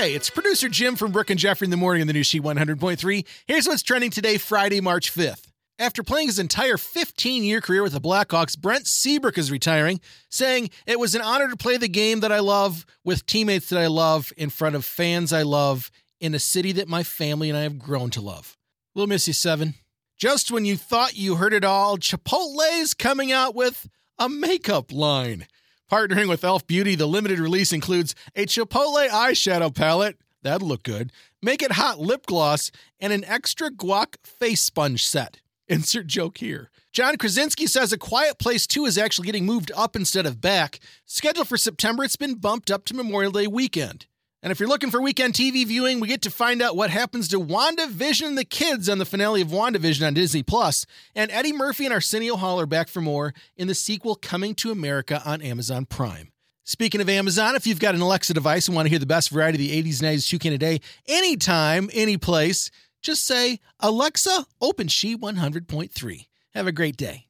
Hey, it's producer Jim from Brooke and Jeffrey in the morning on the new She 100.3. Here's what's trending today, Friday, March 5th. After playing his entire 15 year career with the Blackhawks, Brent Seabrook is retiring, saying, It was an honor to play the game that I love with teammates that I love in front of fans I love in a city that my family and I have grown to love. We'll miss you, Seven. Just when you thought you heard it all, Chipotle's coming out with a makeup line. Partnering with Elf Beauty, the limited release includes a Chipotle eyeshadow palette. That'll look good. Make it hot lip gloss and an extra guac face sponge set. Insert joke here. John Krasinski says A Quiet Place 2 is actually getting moved up instead of back. Scheduled for September, it's been bumped up to Memorial Day weekend. And if you're looking for weekend TV viewing, we get to find out what happens to WandaVision and the kids on the finale of WandaVision on Disney Plus. And Eddie Murphy and Arsenio Hall are back for more in the sequel Coming to America on Amazon Prime. Speaking of Amazon, if you've got an Alexa device and want to hear the best variety of the 80s, and 90s, 2 can a day, anytime, any place, just say, Alexa, open She 100.3. Have a great day.